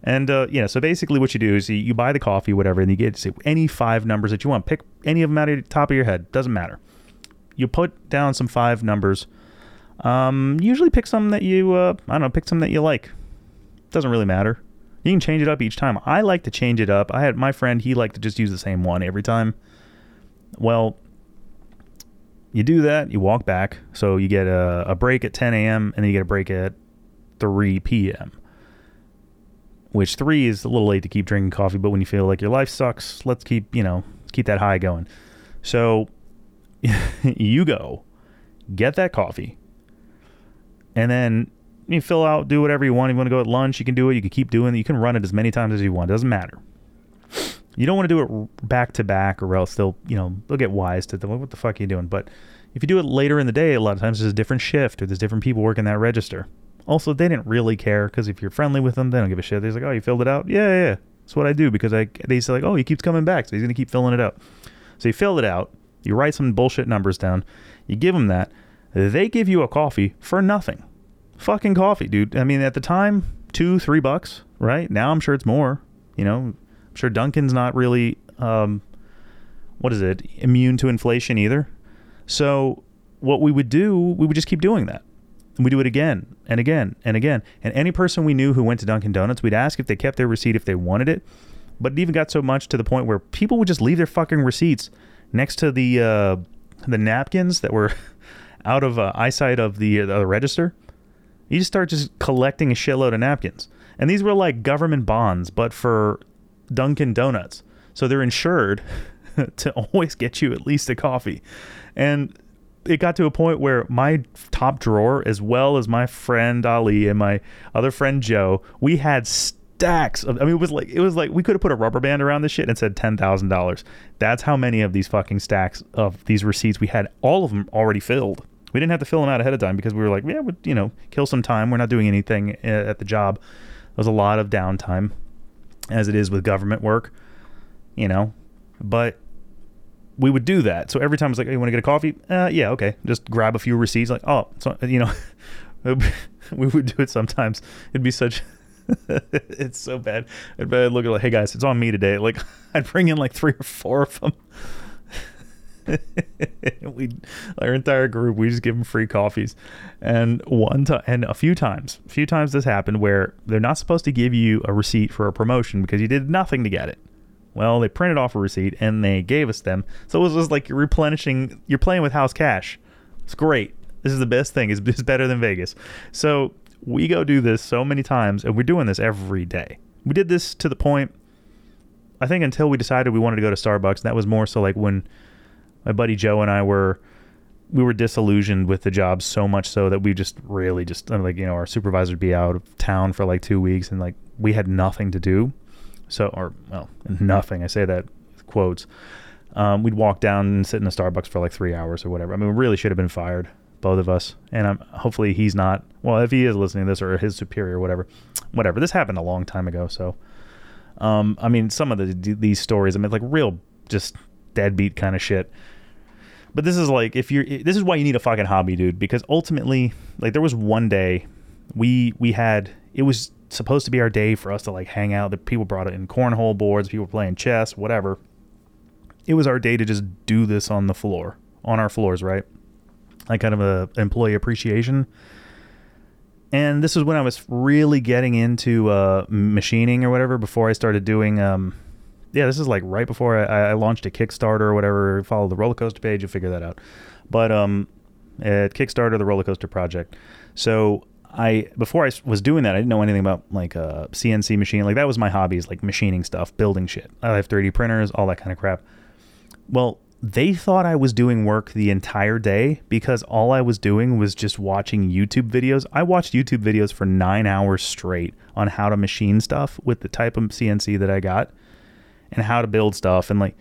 And uh, yeah, so basically what you do is you, you buy the coffee, whatever, and you get say, any five numbers that you want. Pick any of them out of the top of your head. Doesn't matter. You put down some five numbers. Um, usually pick some that you, uh, I don't know, pick some that you like. Doesn't really matter. You can change it up each time. I like to change it up. I had my friend, he liked to just use the same one every time. Well, you do that, you walk back. So you get a, a break at 10 a.m. and then you get a break at 3 p.m. Which 3 is a little late to keep drinking coffee, but when you feel like your life sucks, let's keep, you know, keep that high going. So you go, get that coffee, and then you fill out, do whatever you want. You want to go at lunch, you can do it. You can keep doing it. You can run it as many times as you want. It doesn't matter. You don't want to do it back to back, or else they'll, you know, they'll get wise to them. What the fuck are you doing? But if you do it later in the day, a lot of times there's a different shift, or there's different people working that register. Also, they didn't really care because if you're friendly with them, they don't give a shit. They're like, "Oh, you filled it out? Yeah, yeah, yeah. That's what I do because I." They say like, "Oh, he keeps coming back, so he's gonna keep filling it out." So you fill it out. You write some bullshit numbers down. You give them that. They give you a coffee for nothing. Fucking coffee, dude. I mean, at the time, two, three bucks, right? Now I'm sure it's more. You know, I'm sure Dunkin's not really, um, what is it, immune to inflation either. So what we would do, we would just keep doing that. And we do it again and again and again. And any person we knew who went to Dunkin' Donuts, we'd ask if they kept their receipt if they wanted it. But it even got so much to the point where people would just leave their fucking receipts next to the uh, the napkins that were out of uh, eyesight of the uh, the register. You just start just collecting a shitload of napkins, and these were like government bonds, but for Dunkin' Donuts. So they're insured to always get you at least a coffee, and it got to a point where my top drawer, as well as my friend Ali and my other friend Joe, we had stacks of. I mean, it was like it was like we could have put a rubber band around this shit and said ten thousand dollars. That's how many of these fucking stacks of these receipts we had. All of them already filled. We didn't have to fill them out ahead of time because we were like, yeah, we'd you know, kill some time. We're not doing anything uh, at the job. There's a lot of downtime, as it is with government work, you know. But we would do that. So every time it's like, hey, you want to get a coffee? Uh, yeah, okay. Just grab a few receipts. Like, oh, so, you know, we would do it sometimes. It'd be such. it's so bad. I'd look at like, hey guys, it's on me today. Like, I'd bring in like three or four of them. we our entire group we just give them free coffees and one time and a few times a few times this happened where they're not supposed to give you a receipt for a promotion because you did nothing to get it well they printed off a receipt and they gave us them. So it was just like you're replenishing you're playing with house cash. It's great. This is the best thing. It's, it's better than vegas. So we go do this so many times and we're doing this every day. We did this to the point i think until we decided we wanted to go to starbucks and that was more so like when my buddy Joe and I were we were disillusioned with the job so much so that we just really just like you know our supervisor would be out of town for like two weeks and like we had nothing to do so or well nothing. I say that with quotes. Um, we'd walk down and sit in a starbucks for like three hours or whatever. I mean we really should have been fired both of us. And I'm, hopefully he's not well if he is listening to this or his superior whatever whatever. This happened a long time ago so um, i mean some of the these stories i mean like real just deadbeat kind of shit. But this is like if you're this is why you need a fucking hobby, dude, because ultimately like there was one day we we had it was supposed to be our day for us to like hang out. The people brought it in cornhole boards, people playing chess, whatever. It was our day to just do this on the floor, on our floors, right? Like kind of a employee appreciation. And this was when I was really getting into uh, machining or whatever before I started doing um, yeah, this is like right before I, I launched a Kickstarter or whatever. Follow the roller coaster page, you'll figure that out. But um, at Kickstarter, the roller coaster project. So I before I was doing that, I didn't know anything about like a uh, CNC machine. Like that was my hobbies, like machining stuff, building shit. I have 3D printers, all that kind of crap. Well, they thought I was doing work the entire day because all I was doing was just watching YouTube videos. I watched YouTube videos for nine hours straight on how to machine stuff with the type of CNC that I got and how to build stuff and like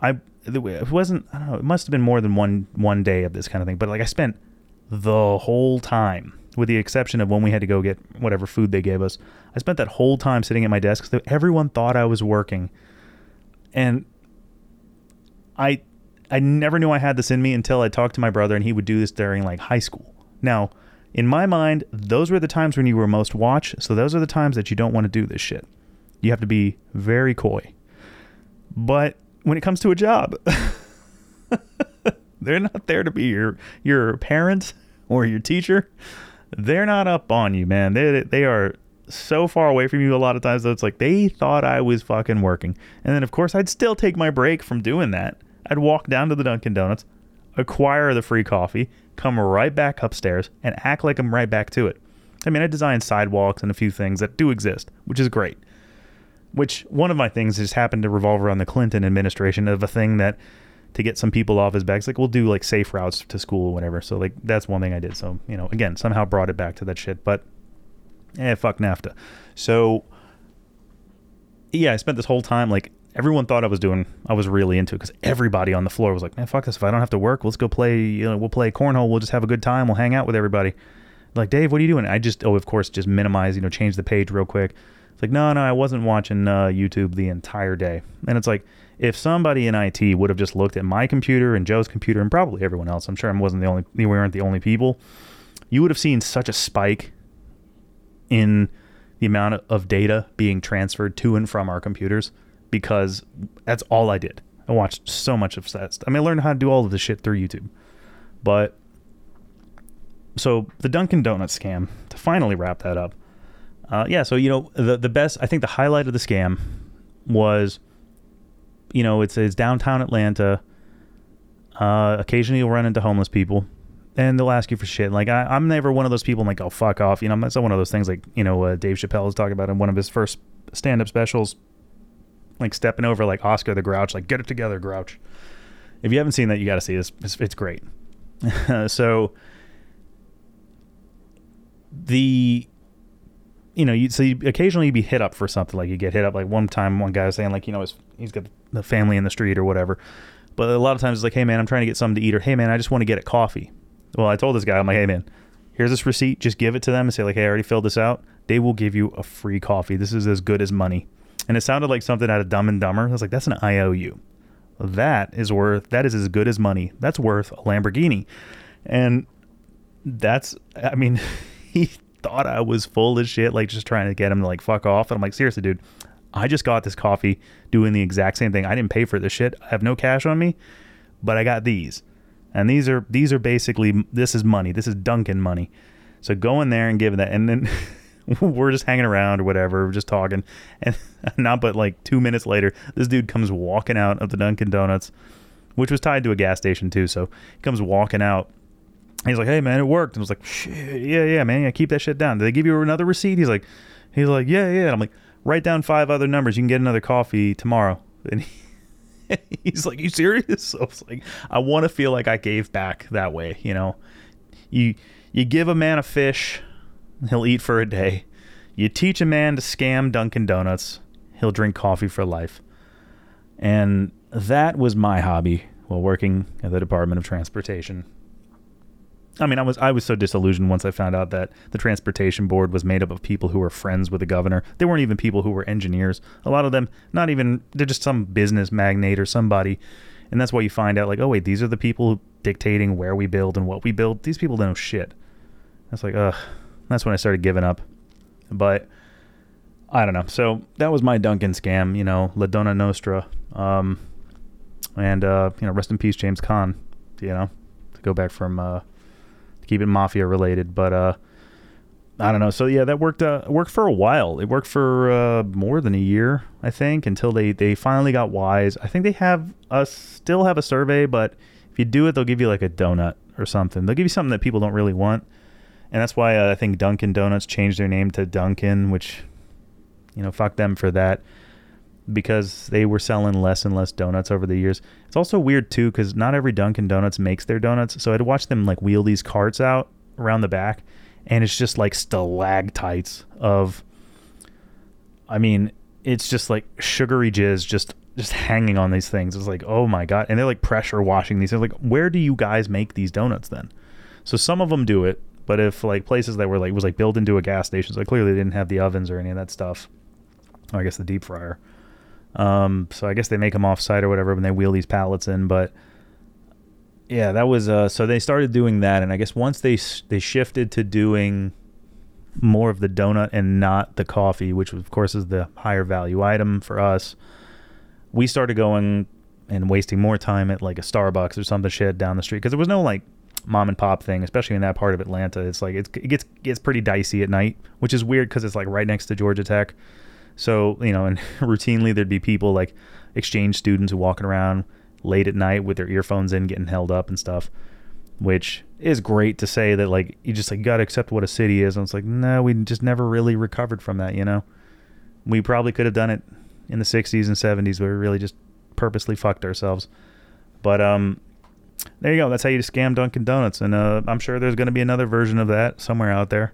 I it wasn't I don't know it must have been more than one one day of this kind of thing but like I spent the whole time with the exception of when we had to go get whatever food they gave us. I spent that whole time sitting at my desk. Everyone thought I was working. And I I never knew I had this in me until I talked to my brother and he would do this during like high school. Now in my mind those were the times when you were most watched. So those are the times that you don't want to do this shit. You have to be very coy. But when it comes to a job, they're not there to be your your parent or your teacher. They're not up on you, man. They they are so far away from you a lot of times that it's like they thought I was fucking working. And then of course I'd still take my break from doing that. I'd walk down to the Dunkin' Donuts, acquire the free coffee, come right back upstairs, and act like I'm right back to it. I mean, I designed sidewalks and a few things that do exist, which is great which one of my things just happened to revolve around the Clinton administration of a thing that to get some people off his back. It's like we'll do like safe routes to school or whatever. So like that's one thing I did. So you know, again, somehow brought it back to that shit. But eh, fuck NAFTA. So yeah, I spent this whole time like everyone thought I was doing. I was really into it because everybody on the floor was like, "Man, fuck this! If I don't have to work, let's go play. You know, we'll play cornhole. We'll just have a good time. We'll hang out with everybody." Like, Dave, what are you doing? I just, oh, of course, just minimize. You know, change the page real quick. It's like, no, no, I wasn't watching uh, YouTube the entire day. And it's like, if somebody in IT would have just looked at my computer and Joe's computer and probably everyone else, I'm sure I wasn't the only, we weren't the only people. You would have seen such a spike in the amount of data being transferred to and from our computers because that's all I did. I watched so much of that. I mean, I learned how to do all of this shit through YouTube. But so the Dunkin' Donuts scam to finally wrap that up. Uh, yeah, so you know the the best. I think the highlight of the scam was, you know, it's it's downtown Atlanta. Uh, occasionally, you'll run into homeless people, and they'll ask you for shit. Like I, am never one of those people. I'm like, oh fuck off. You know, that's one of those things like you know uh, Dave Chappelle is talking about in one of his first stand up specials, like stepping over like Oscar the Grouch, like get it together, Grouch. If you haven't seen that, you got to see this. It's, it's great. so the you know, you so you occasionally you'd be hit up for something like you get hit up. Like one time, one guy was saying like, you know, his, he's got the family in the street or whatever. But a lot of times it's like, hey man, I'm trying to get something to eat, or hey man, I just want to get a coffee. Well, I told this guy, I'm like, hey man, here's this receipt. Just give it to them and say like, hey, I already filled this out. They will give you a free coffee. This is as good as money. And it sounded like something out of Dumb and Dumber. I was like, that's an IOU. That is worth. That is as good as money. That's worth a Lamborghini. And that's. I mean, he thought I was full of shit, like just trying to get him to like fuck off. And I'm like, seriously, dude, I just got this coffee doing the exact same thing. I didn't pay for this shit. I have no cash on me, but I got these. And these are these are basically this is money. This is Dunkin' money. So go in there and give that and then we're just hanging around or whatever, just talking. And not but like two minutes later, this dude comes walking out of the Dunkin' Donuts, which was tied to a gas station too. So he comes walking out He's like, "Hey man, it worked." And I was like, "Shit, yeah, yeah, man, yeah, keep that shit down." Did they give you another receipt? He's like, he's like, "Yeah, yeah." And I'm like, "Write down five other numbers. You can get another coffee tomorrow." And he, he's like, "You serious?" So I was like, "I want to feel like I gave back that way." You know, you you give a man a fish, he'll eat for a day. You teach a man to scam Dunkin' Donuts, he'll drink coffee for life. And that was my hobby while working at the Department of Transportation I mean, I was I was so disillusioned once I found out that the transportation board was made up of people who were friends with the governor. They weren't even people who were engineers. A lot of them, not even they're just some business magnate or somebody. And that's why you find out like, oh wait, these are the people dictating where we build and what we build. These people don't know shit. That's like, ugh. That's when I started giving up. But I don't know. So that was my Dunkin' scam. You know, La Donut Nostra. Um, and uh, you know, rest in peace, James Caan. You know, to go back from. Uh, keep it mafia related. But uh, I don't know. So yeah, that worked. Uh, worked for a while. It worked for uh, more than a year, I think, until they they finally got wise. I think they have a still have a survey, but if you do it, they'll give you like a donut or something. They'll give you something that people don't really want, and that's why uh, I think Dunkin' Donuts changed their name to Dunkin', which you know, fuck them for that because they were selling less and less donuts over the years. It's also weird too because not every Dunkin' Donuts makes their donuts. So I'd watch them like wheel these carts out around the back, and it's just like stalactites of. I mean, it's just like sugary jizz just just hanging on these things. It's like, oh my god, and they're like pressure washing these. They're like, where do you guys make these donuts then? So some of them do it, but if like places that were like was like built into a gas station, so clearly they didn't have the ovens or any of that stuff. Or I guess the deep fryer. Um, so I guess they make them off site or whatever when they wheel these pallets in. But yeah, that was uh, so they started doing that, and I guess once they they shifted to doing more of the donut and not the coffee, which of course is the higher value item for us, we started going and wasting more time at like a Starbucks or something shit down the street because there was no like mom and pop thing, especially in that part of Atlanta. It's like it's, it gets gets pretty dicey at night, which is weird because it's like right next to Georgia Tech. So, you know, and routinely there'd be people like exchange students who walking around late at night with their earphones in getting held up and stuff, which is great to say that like you just like got to accept what a city is. And it's like, no, we just never really recovered from that, you know? We probably could have done it in the 60s and 70s where we really just purposely fucked ourselves. But um there you go. That's how you scam Dunkin' Donuts and uh, I'm sure there's going to be another version of that somewhere out there.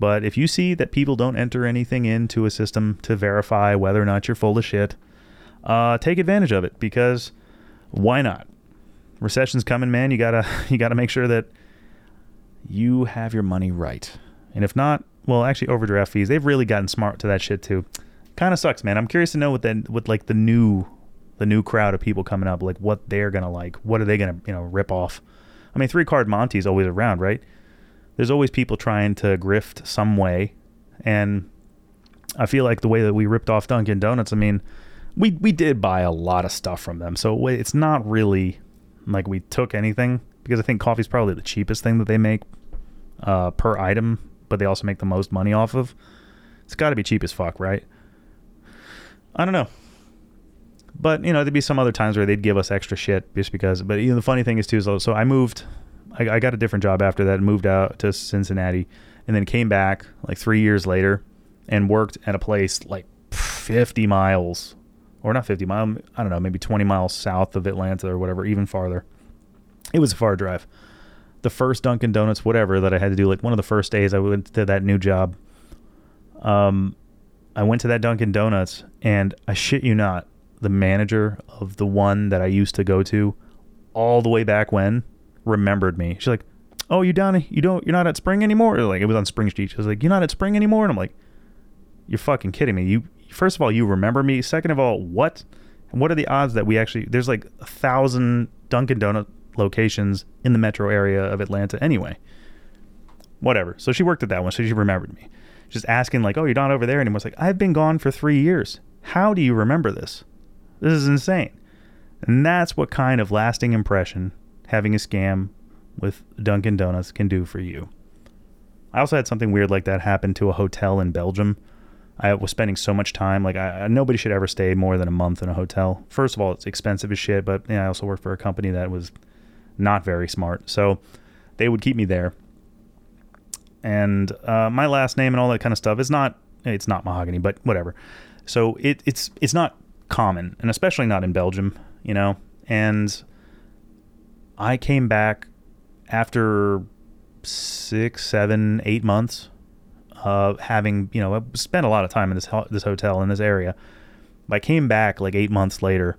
But if you see that people don't enter anything into a system to verify whether or not you're full of shit, uh, take advantage of it because why not? Recession's coming, man. You gotta you gotta make sure that you have your money right. And if not, well, actually, overdraft fees. They've really gotten smart to that shit too. Kind of sucks, man. I'm curious to know what then what like the new the new crowd of people coming up, like what they're gonna like. What are they gonna you know rip off? I mean, three card Monte's always around, right? There's always people trying to grift some way, and I feel like the way that we ripped off Dunkin' Donuts. I mean, we we did buy a lot of stuff from them, so it's not really like we took anything because I think coffee's probably the cheapest thing that they make uh, per item, but they also make the most money off of. It's got to be cheap as fuck, right? I don't know. But you know, there'd be some other times where they'd give us extra shit just because. But you know, the funny thing is too, so, so I moved. I, I got a different job after that, and moved out to Cincinnati, and then came back like three years later, and worked at a place like 50 miles, or not 50 miles. I don't know, maybe 20 miles south of Atlanta or whatever, even farther. It was a far drive. The first Dunkin' Donuts, whatever, that I had to do, like one of the first days I went to that new job. Um, I went to that Dunkin' Donuts, and I shit you not, the manager of the one that I used to go to all the way back when remembered me. She's like, "Oh, you down? You don't? You're not at Spring anymore?" Or like it was on Spring Street. She was like, "You're not at Spring anymore?" And I'm like, "You're fucking kidding me. You first of all, you remember me. Second of all, what? And what are the odds that we actually? There's like a thousand Dunkin' Donut locations in the metro area of Atlanta anyway. Whatever. So she worked at that one, so she remembered me. Just asking like, "Oh, you're not over there anymore." It's like I've been gone for three years. How do you remember this? This is insane. And that's what kind of lasting impression having a scam with Dunkin' Donuts can do for you. I also had something weird like that happen to a hotel in Belgium. I was spending so much time. Like, I, nobody should ever stay more than a month in a hotel. First of all, it's expensive as shit, but yeah, I also worked for a company that was not very smart. So they would keep me there. And uh, my last name and all that kind of stuff is not, it's not mahogany, but whatever. So it, it's, it's not common, and especially not in Belgium, you know. And I came back after six, seven, eight months of having, you know, spent a lot of time in this ho- this hotel in this area. I came back like eight months later,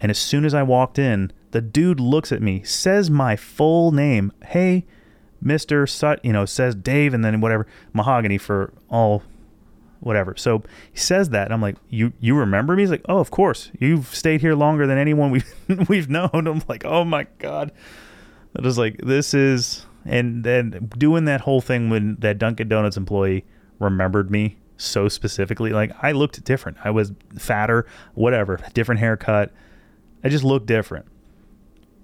and as soon as I walked in, the dude looks at me, says my full name, "Hey, Mister Sut," you know, says Dave, and then whatever mahogany for all whatever. So he says that, and I'm like, "You you remember me?" He's like, "Oh, of course. You've stayed here longer than anyone we've we've known." I'm like, "Oh my god." I was like, "This is," and then doing that whole thing when that Dunkin' Donuts employee remembered me so specifically. Like I looked different. I was fatter, whatever, different haircut. I just looked different.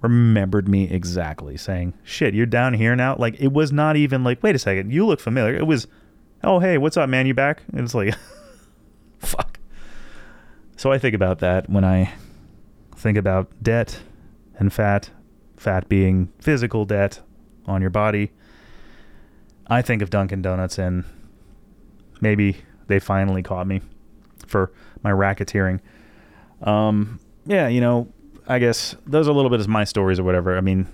Remembered me exactly, saying, "Shit, you're down here now." Like it was not even like, "Wait a second, you look familiar." It was oh hey what's up man? You back? And it's like fuck. So i think about that when i think about debt and fat fat being physical debt on your body. I think of dunkin' donuts and maybe they finally caught me for my racketeering. Um yeah you know i guess those are a little bit of my stories or whatever. I mean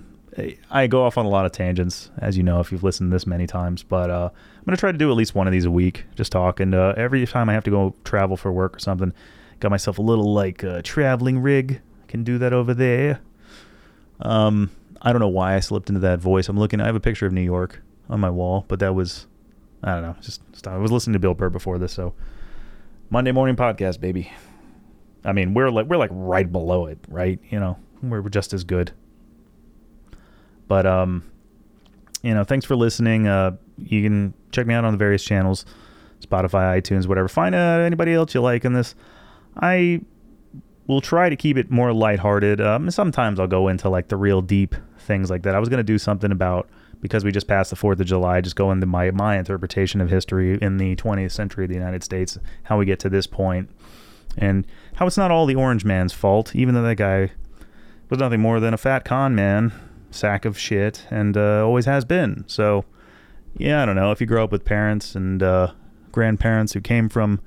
I go off on a lot of tangents, as you know, if you've listened this many times. But uh, going to try to do at least one of these a week, just talk. And uh, every time I have to go travel for work or something, got myself a little like uh, traveling rig. I Can do that over there. Um, I don't know why I slipped into that voice. I'm looking. I have a picture of New York on my wall, but that was I don't know. Just stop. I was listening to Bill Burr before this, so Monday morning podcast, baby. I mean, we're like we're like right below it, right? You know, we're just as good. But um, you know, thanks for listening. Uh, you can check me out on the various channels, Spotify, iTunes, whatever. Find uh, anybody else you like in this. I will try to keep it more lighthearted. Um, sometimes I'll go into like the real deep things like that. I was gonna do something about because we just passed the Fourth of July. Just go into my my interpretation of history in the 20th century of the United States, how we get to this point, and how it's not all the Orange Man's fault, even though that guy was nothing more than a fat con man sack of shit and uh, always has been. So, yeah, I don't know. If you grow up with parents and uh, grandparents who came from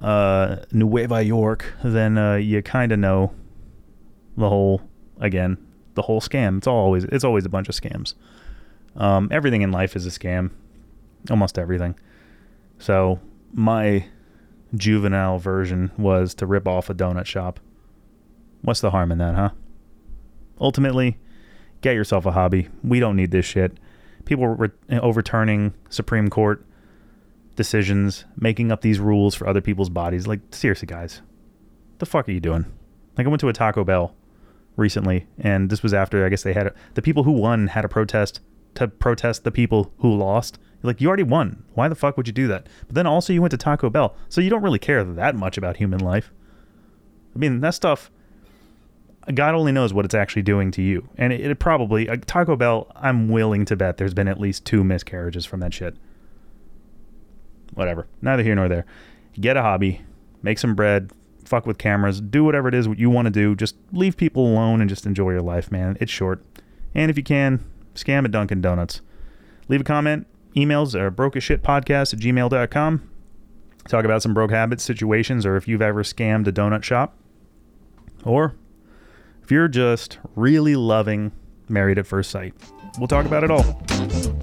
uh, Nueva York, then uh, you kind of know the whole again the whole scam. It's always it's always a bunch of scams. Um, everything in life is a scam, almost everything. So my juvenile version was to rip off a donut shop. What's the harm in that, huh? Ultimately, get yourself a hobby. We don't need this shit. People re- eh, overturning Supreme Court decisions, making up these rules for other people's bodies. Like, seriously, guys, the fuck are you doing? Like, I went to a Taco Bell recently, and this was after I guess they had a, the people who won had a protest to protest the people who lost. Like, you already won. Why the fuck would you do that? But then also, you went to Taco Bell, so you don't really care that much about human life. I mean, that stuff. God only knows what it's actually doing to you. And it, it probably, uh, Taco Bell, I'm willing to bet there's been at least two miscarriages from that shit. Whatever. Neither here nor there. Get a hobby, make some bread, fuck with cameras, do whatever it is you want to do. Just leave people alone and just enjoy your life, man. It's short. And if you can, scam at Dunkin' Donuts. Leave a comment. Emails are brokeasshitpodcast at gmail.com. Talk about some broke habits, situations, or if you've ever scammed a donut shop. Or if you're just really loving Married at First Sight. We'll talk about it all.